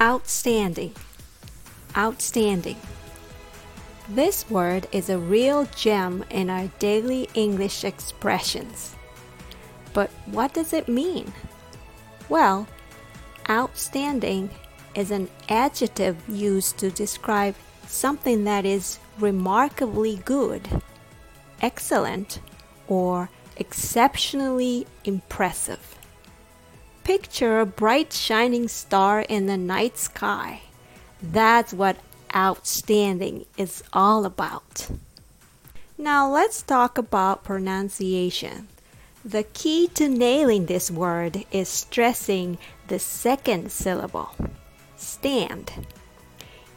Outstanding. Outstanding. This word is a real gem in our daily English expressions. But what does it mean? Well, outstanding is an adjective used to describe something that is remarkably good, excellent, or exceptionally impressive. Picture a bright shining star in the night sky. That's what outstanding is all about. Now let's talk about pronunciation. The key to nailing this word is stressing the second syllable. Stand.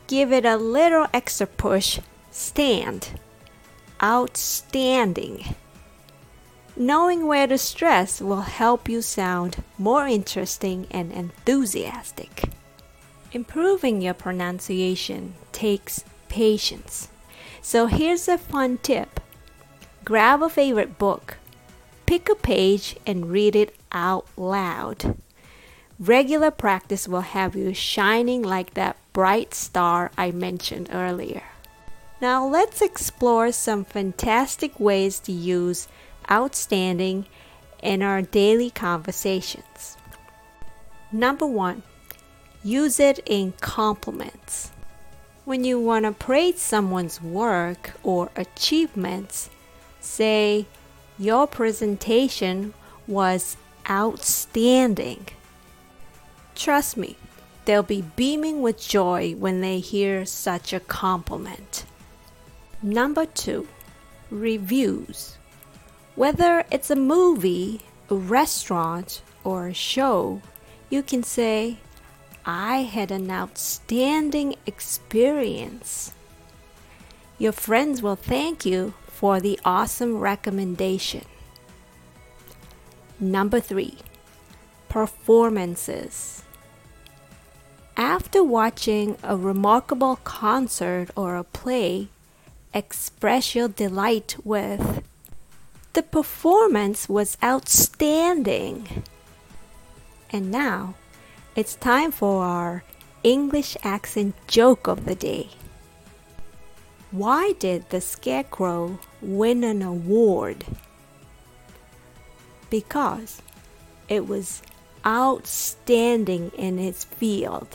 Give it a little extra push. Stand. Outstanding. Knowing where to stress will help you sound more interesting and enthusiastic. Improving your pronunciation takes patience. So here's a fun tip grab a favorite book, pick a page, and read it out loud. Regular practice will have you shining like that bright star I mentioned earlier. Now let's explore some fantastic ways to use outstanding in our daily conversations. Number one, use it in compliments. When you want to praise someone's work or achievements, say, Your presentation was outstanding. Trust me, they'll be beaming with joy when they hear such a compliment. Number two, reviews. Whether it's a movie, a restaurant, or a show, you can say, I had an outstanding experience. Your friends will thank you for the awesome recommendation. Number three, performances. After watching a remarkable concert or a play, express your delight with the performance was outstanding. And now it's time for our English accent joke of the day. Why did the scarecrow win an award? Because it was outstanding in its field.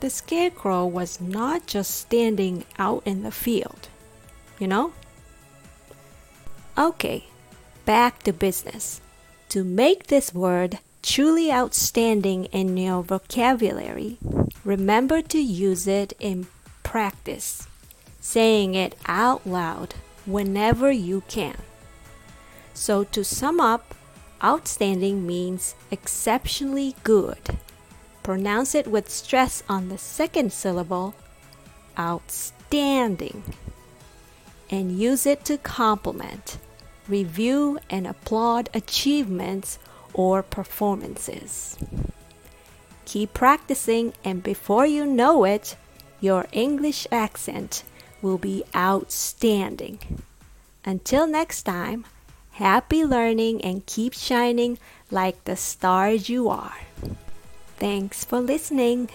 The scarecrow was not just standing out in the field, you know? Okay, back to business. To make this word truly outstanding in your vocabulary, remember to use it in practice, saying it out loud whenever you can. So, to sum up, outstanding means exceptionally good. Pronounce it with stress on the second syllable, outstanding, and use it to compliment, review, and applaud achievements or performances. Keep practicing, and before you know it, your English accent will be outstanding. Until next time, happy learning and keep shining like the stars you are. Thanks for listening.